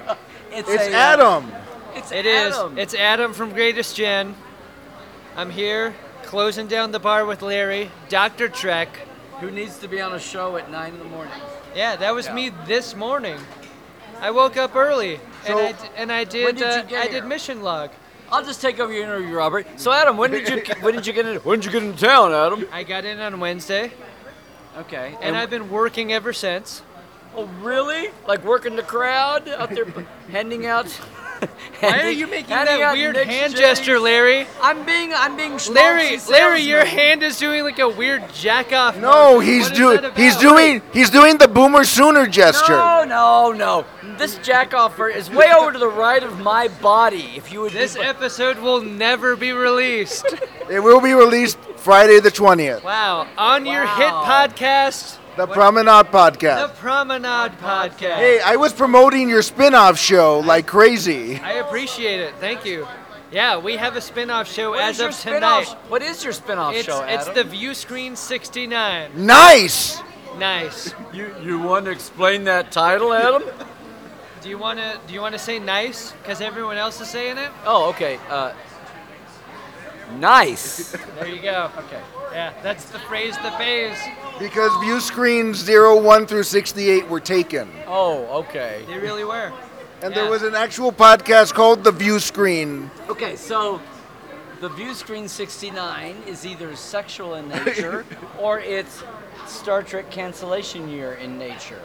it's, It's a, uh, Adam. it's It is. Adam. It's Adam from Greatest Gen. I'm here closing down the bar with Larry, Dr. Trek. who needs to be on a show at nine in the morning. Yeah, that was me this morning. I woke up early So- and I d- and I did, did uh, I did mission log. I'll just take over your interview, Robert. So, Adam, when did you when did you get in? When did you get into town, Adam? I got in on Wednesday Okay. and I've been working ever since. Oh, really? Like working the crowd out there, handing out. Why are you making that weird hand J's? gesture, Larry? I'm being I'm being Larry, Larry, your hand is doing like a weird jack off. No, he's doing he's doing he's doing the boomer sooner gesture. No, no, no. This jack offer is way over to the right of my body. If you would. This be, episode will never be released. It will be released Friday the 20th. wow. On your hit podcast, The Promenade Podcast. the Promenade Podcast. Hey, I was promoting your spin-off show like crazy. I appreciate it. Thank you. Yeah, we have a spin-off show what as is your of spin-off? tonight. What is your spin-off It's show, it's Adam? the View Screen 69. Nice. Nice. You you want to explain that title, Adam? Do you want to do you want to say nice cuz everyone else is saying it? oh, okay. Uh, nice. There you go. Okay. Yeah, that's the phrase the phase. Because view screens 01 through 68 were taken. Oh, okay. They really were. And Yeah. there was an actual podcast called The View Screen. Okay, so the view screen 69 is either sexual in nature or it's Star Trek cancellation year in nature.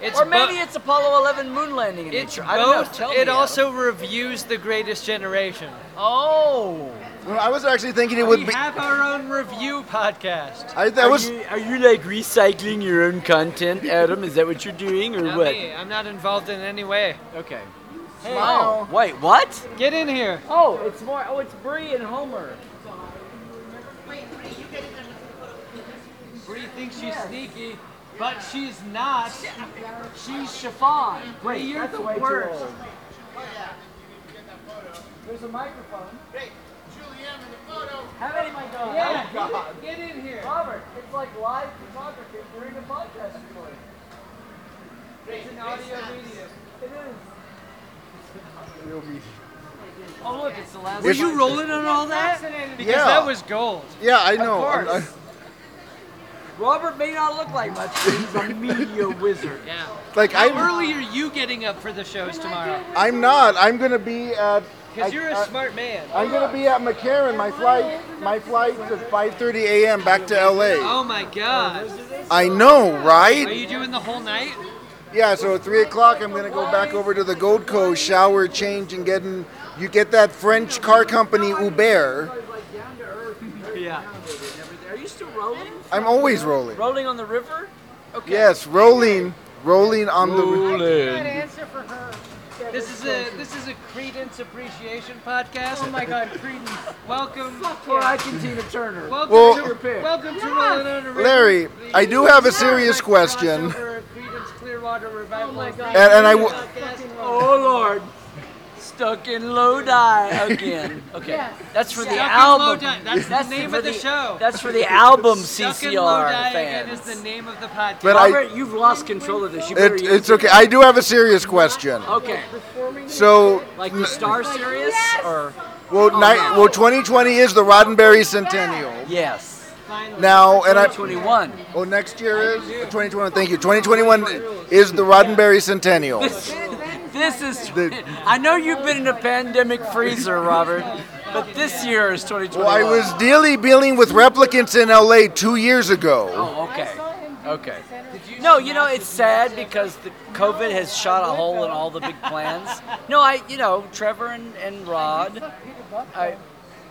It's or maybe bo- it's Apollo 11 moon landing in it's nature. I don't know. both. Tell it me, Adam. also reviews the Greatest Generation. Oh. Well, I was actually thinking it would we be. have our own review podcast. I, that Are was. you, are you like recycling your own content, Adam? Is that what you're doing, or Not what? me. I'm not involved in any way. Okay. Hey, Oh, wait, what? get in here. Oh, it's more. Oh, it's Bree and Homer. Bree thinks she's sneaky, but she's not. She's chiffon. Wait, You're that's the way worst. too old. There's a microphone. Hey, Julianne in the photo. Have it, my God. Yeah, oh, God. Get, in here. Robert, it's like live photography during a podcast recording. It's an audio medium. It is. Oh, look, it's the last one. Were you rolling on all that? Because Yeah. that was gold. Yeah, I know. Course. I'm- Robert may not look like much, but he's a media wizard. Yeah. like How I'm, early are you getting up for the shows tomorrow? I'm not. I'm gonna be at. Because I- you're a I- smart man. I'm gonna be at McCarran. My flight, my flight's at 5:30 a.m. back to LA. Oh my god. I know, right? Are right? you doing the whole night? Yeah. So at three o'clock, I'm gonna go back over to the Gold Coast, shower, change, and get in. You get that French car company Uber. Yeah. Are you still rolling? I'm always rolling. Rolling on the river? Okay. Yes, rolling, rolling on the. answer for her. This is a this is a Creedence appreciation podcast. Oh my God, Creedence. Welcome. Or I can Tina Turner. Welcome Well- to welcome to Rolling on the River. Larry, I do have a serious question. Crossover Creedence Clearwater Revival. Oh my God. And, and I. w- Oh Lord. Stuck in Lodi again. Okay. Yes. That's for the Stuck in album. Lodi. That's the name for of the show. That's for the album Stuck in CCR Lodi again is the name of the podcast. But I- Robert, you've lost control of this. You better It, use it's it. okay. I do have a serious question. Okay. So, Like the Star Series or well, oh, ni- well, 2020 is the Roddenberry Centennial. yes. Now, and I. 21. Oh, next year is 2021. Thank you. 2021 is the Roddenberry Centennial. This is. The- I know you've been in a pandemic freezer, Robert, but this year is 2021. Well, I was dealy dealing with replicants in LA two years ago. Oh, okay. Okay. No, you know it's sad because the COVID has shot a hole in all the big plans. No, I, you know, Trevor and, and Rod, I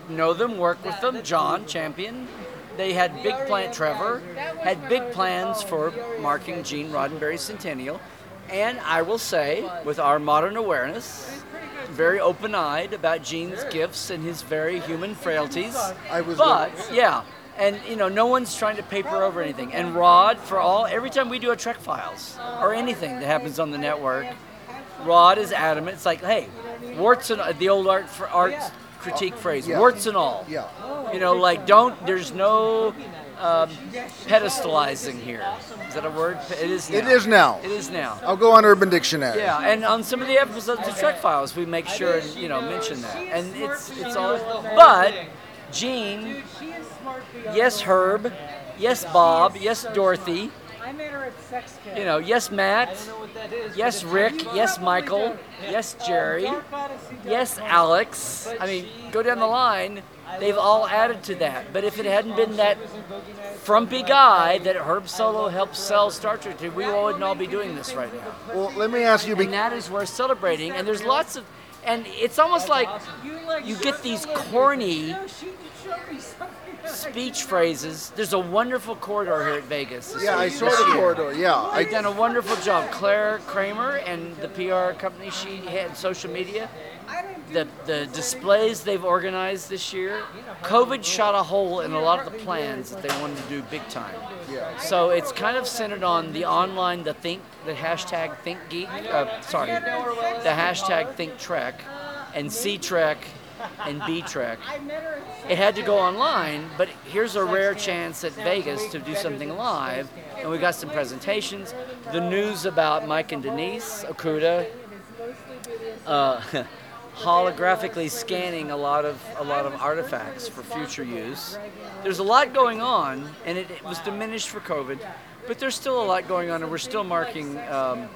know them, work with them. John Champion, they had big plan. Trevor had big plans for marking Gene Roddenberry's centennial, and I will say, with our modern awareness, very open-eyed about Gene's gifts and his very human frailties. I was But yeah, and you know, no one's trying to paper over anything. And Rod, for all, every time we do a Trek Files or anything that happens on the network, Rod is adamant. It's like, hey, warts and the old art for art critique phrase, warts and all. Yeah. You know, like don't. There's no um, pedestalizing here. Is that a word? It is. Now. It is now. It is now. I'll go on Urban Dictionary. Yeah, and on some of the episodes of Trek Files, we make sure and you know mention that, and it's it's all. But Gene, yes Herb, yes Bob, yes Dorothy, I met her at Sex you know, yes Matt, yes Rick, yes Michael, yes Jerry, yes Alex. I mean, go down the line. They've all added to that. But if it hadn't been that frumpy guy that Herb Solow helped sell Star Trek to, we wouldn't all be doing this right now. Well, let me ask you. And that is worth celebrating. And there's lots of, and it's almost like you get these corny speech phrases. There's a wonderful corridor here at Vegas. this Yeah, I saw this the year. corridor. Yeah, I, They've done a wonderful job. Claire Kramer and the PR company she had, social media, the the displays they've organized this year. COVID shot a hole in a lot of the plans that they wanted to do big time. Yeah. So it's kind of centered on the online, the think, the hashtag Think Geek. Uh, sorry, the hashtag Think Trek, and C Trek, and B Trek. It had to go online, but here's a rare chance at Vegas to do something live, and we got some presentations. The news about Mike and Denise Okuda, uh, holographically scanning a lot of a lot of artifacts for future use. There's a lot going on, and it, it was diminished for COVID, but there's still a lot going on, and we're still marking um,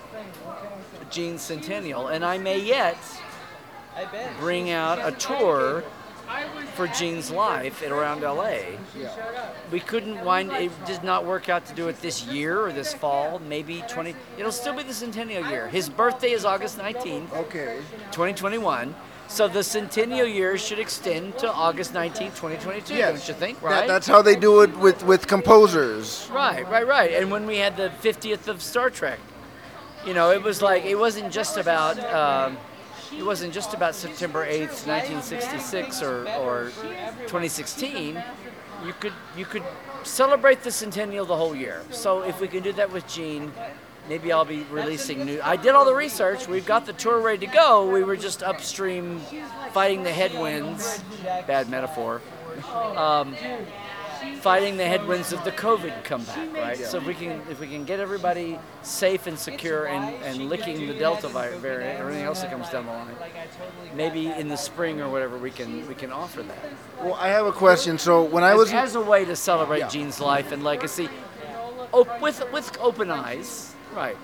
Gene's centennial. And I may yet bring out a tour for Gene's life at around LA. We couldn't wind it did not work out to do it this year or this fall, maybe 20 it'll still be the centennial year. His birthday is August 19th, okay. 2021. So the centennial year should extend to August 19th, 2022, Yes. don't you think? That- that's how they do it with with composers. Right, right, right. And when we had the 50th of Star Trek, you know, it was like it wasn't just about um, it wasn't just about September 8th, 1966 or, or 2016. You could you could celebrate the centennial the whole year. So if we can do that with Gene, maybe I'll be releasing new. I did all the research. We've got the tour ready to go. We were just upstream fighting the headwinds. Bad metaphor. Um, fighting the headwinds of the COVID comeback, right? So if we can if we can get everybody safe and secure and, and licking the Delta variant or anything else that comes down the line, maybe in the spring or whatever we can we can offer that Well, I have a question. So when I as, was as a way to celebrate Yeah. Gene's life and legacy, op- with with open eyes, right?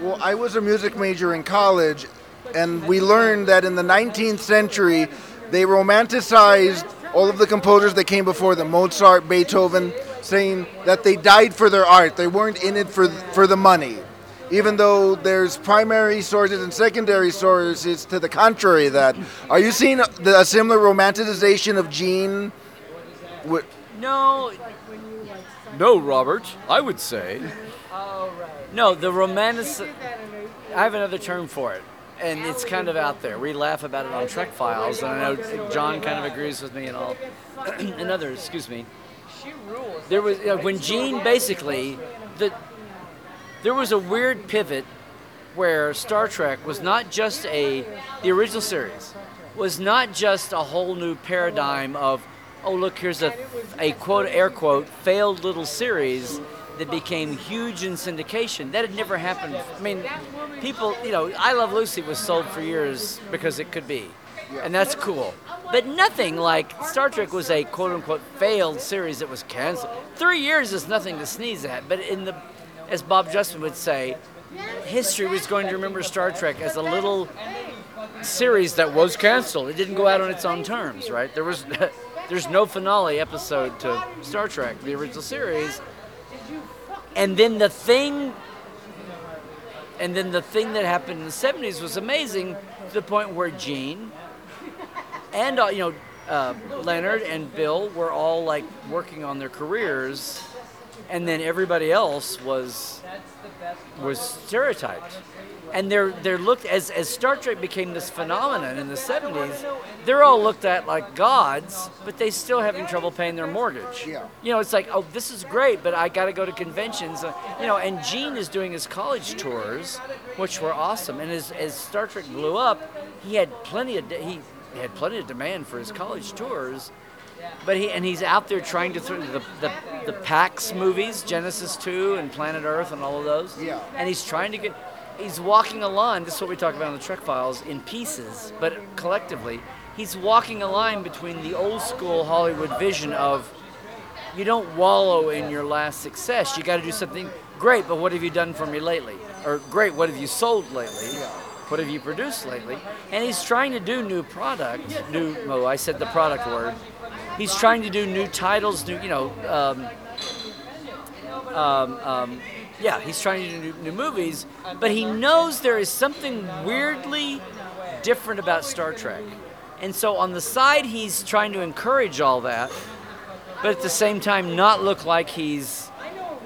Well, I was a music major in college, and we learned that in the 19th century, they romanticized all of the composers that came before them, Mozart, Beethoven, saying that they died for their art. They weren't in it for for the money. Even though there's primary sources and secondary sources to the contrary that. Are you seeing a, a similar romanticization of Gene? Wh- No, no, Robert. I would say. No, the romantic. I have another term for it, and it's kind of out there. We laugh about it on Trek Files, and I know John kind of agrees with me and all, and others. Excuse me. There was when Gene basically the there was a weird pivot where Star Trek was not just a the original series was not just a whole new paradigm of oh look here's a a quote air quote failed little series that became huge in syndication that had never happened I mean people you know I Love Lucy was sold for years because it could be and that's cool but nothing like Star Trek was a quote unquote failed series that was canceled three years is nothing to sneeze at but in the as Bob Justman would say history was going to remember Star Trek as a little series that was canceled. It didn't go out on its own terms, right? There was there's no finale episode to Star Trek, the original series. And then the thing and then the thing that happened in the 70s was amazing to the point where Gene and uh, you know uh, Leonard and Bill were all like working on their careers and then everybody else was was stereotyped. And they're they're looked as as Star Trek became this phenomenon in the 70s, they're all looked at like gods, but they still having trouble paying their mortgage. Yeah. You know, it's like, oh, this is great, but I got to go to conventions. Uh, you know, and Gene is doing his college tours, which were awesome. And as, as Star Trek blew up, he had plenty of de- he had plenty of demand for his college tours. But he and he's out there trying to throw the, the the Pax movies, Genesis 2 and Planet Earth and all of those. Yeah. And he's trying to get he's walking a line, this is what we talk about in the Trek Files, in pieces, but collectively. He's walking a line between the old school Hollywood vision of you don't wallow in your last success. You got to do something great, but what have you done for me lately? Or great, what have you sold lately? What have you produced lately? And he's trying to do new product, new. Oh, I said the product word. He's trying to do new titles, new, you know, um, um, um, yeah, he's trying to do new, movies, but he knows there is something weirdly different about Star Trek. And so on the side, he's trying to encourage all that, but at the same time, not look like he's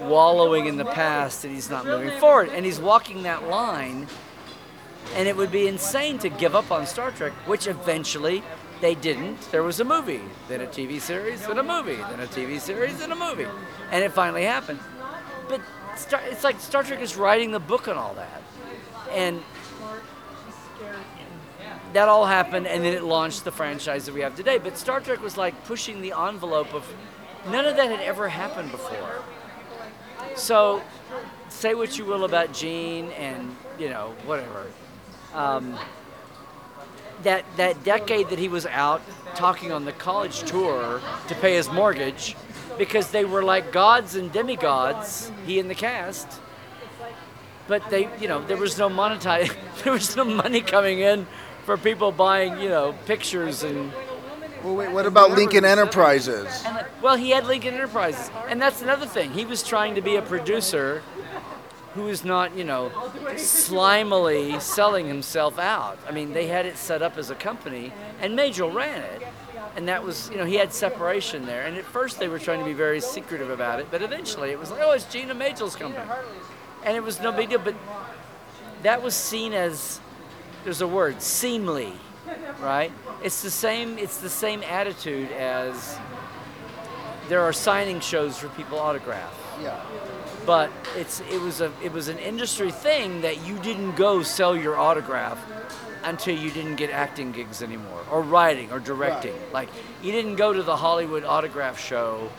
wallowing in the past and he's not moving forward. And he's walking that line, and it would be insane to give up on Star Trek, which eventually they didn't. There was a movie, then a TV series, then a movie, then a TV series, then a movie. And it finally happened. But Star, it's like Star Trek is writing the book and all that. And that all happened, and then it launched the franchise that we have today. But Star Trek was like pushing the envelope of none of that had ever happened before. So, say what you will about Gene and you know whatever. Um, that that decade that he was out talking on the college tour to pay his mortgage, because they were like gods and demigods, he and the cast. But they, you know, there was no monetize, there was no money coming in for people buying, you know, pictures and. Well, wait, what about Lincoln Enterprises? And, well, he had Lincoln Enterprises, and that's another thing. He was trying to be a producer who was not, you know, slimily selling himself out. I mean, they had it set up as a company, and Majel ran it, and that was, you know, he had separation there. And at first, they were trying to be very secretive about it, but eventually, it was like, oh, it's Gina Majel's company, and it was no big deal. But that was seen as, there's a word, seemly, right? It's the same. It's the same attitude as there are signing shows for people autograph. Yeah. but it's it was a it was an industry thing that you didn't go sell your autograph until you didn't get acting gigs anymore or writing or directing. Like you didn't go to the Hollywood autograph show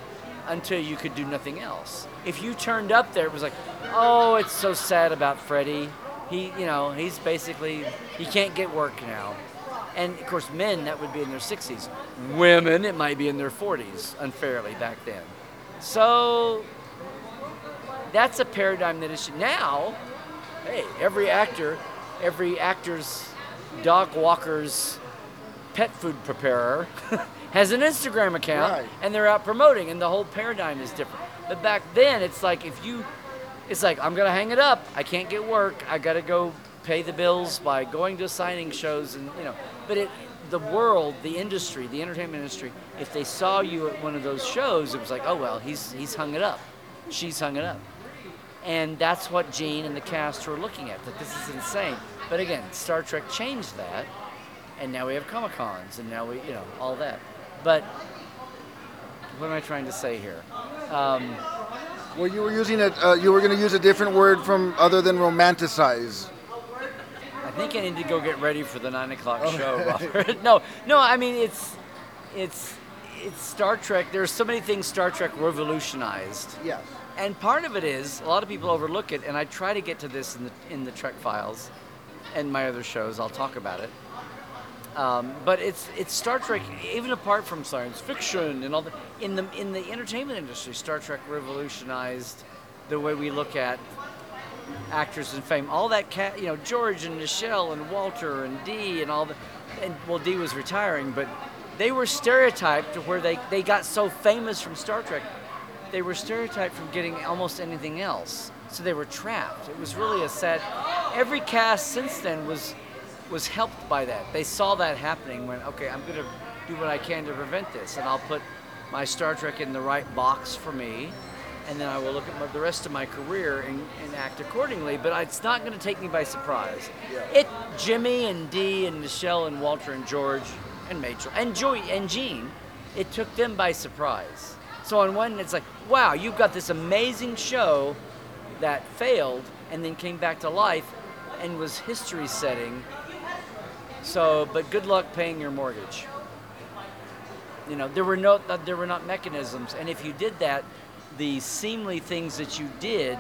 until you could do nothing else. If you turned up there, it was like, oh, it's so sad about Freddie. He, you know, he's basically he can't get work now. And of course, men that would be in their 60s. Women, it might be in their 40s, unfairly back then. So that's a paradigm that is now. Hey, every actor, every actor's dog walker's pet food preparer has an Instagram account Right. and they're out promoting and the whole paradigm is different. But back then it's like if you it's like I'm gonna hang it up. I can't get work. I gotta go pay the bills by going to signing shows and you know but it the world, the industry, the entertainment industry, if they saw you at one of those shows, it was like, oh well, he's he's hung it up. She's hung it up. And that's what Gene and the cast were looking at, that this is insane. But again, Star Trek changed that, and now we have Comic Cons, and now we, you know, all that. But what am I trying to say here? Um, Well, you were using it. Uh, you were going to use a different word from other than romanticize. I think I need to go get ready for the nine o'clock show, Robert. no, no, I mean it's, it's, it's Star Trek. There's so many things Star Trek revolutionized. Yes. And part of it is a lot of people overlook it, and I try to get to this in the in the Trek Files, and my other shows. I'll talk about it. Um, but it's it's Star Trek, even apart from science fiction and all the in the in the entertainment industry, Star Trek revolutionized the way we look at actors and fame. All that cat, you know, George and Nichelle and Walter and Dee and all the, and well, Dee was retiring, but they were stereotyped to where they they got so famous from Star Trek they were stereotyped from getting almost anything else. So they were trapped. It was really a set. Every cast since then was was helped by that. They saw that happening when okay, I'm gonna do what I can to prevent this, and I'll put my Star Trek in the right box for me, and then I will look at my, the rest of my career and, and act accordingly. But it's not going to take me by surprise. It Jimmy and Dee and Nichelle and Walter and George and Rachel and Joy and Jean, it took them by surprise. So on one, it's like, wow, you've got this amazing show that failed and then came back to life and was history setting. So, but good luck paying your mortgage. You know, there were no, uh, there were not mechanisms, and if you did that, the seemly things that you did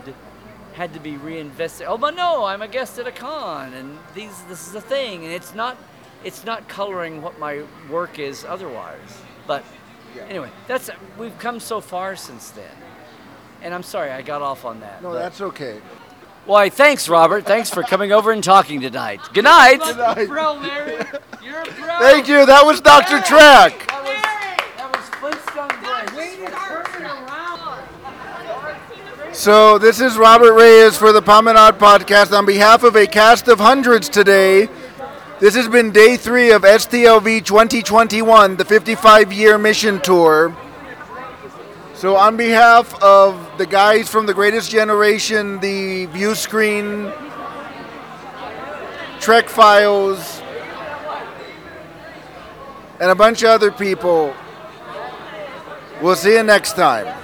had to be reinvested. Oh, but no, I'm a guest at a con, and these, this is a thing, and it's not, it's not coloring what my work is otherwise. But anyway, that's we've come so far since then, and I'm sorry I got off on that. No, but- that's okay. Why, thanks, Robert. Thanks for coming over and talking tonight. Good night. Good night. Bro, Larry, you're a pro. Thank you. That was Dr. Trek. That was Flintstone So this is Robert Reyes for the Promenade Podcast. On behalf of a cast of hundreds today, this has been day three of STLV 2021, the 55-year mission tour. So on behalf of the guys from The Greatest Generation, the View Screen, Trek Files, and a bunch of other people, we'll see you next time.